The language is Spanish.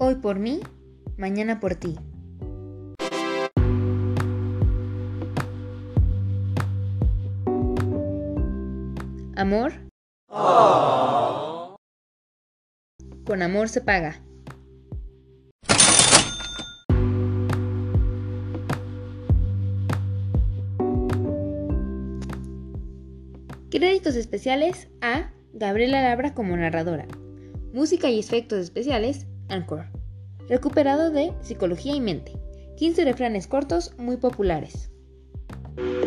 Hoy por mí, mañana por ti. Amor. Con amor se paga. Créditos especiales a Gabriela Labra como narradora. Música y efectos especiales, Anchor. Recuperado de Psicología y Mente. 15 refranes cortos muy populares.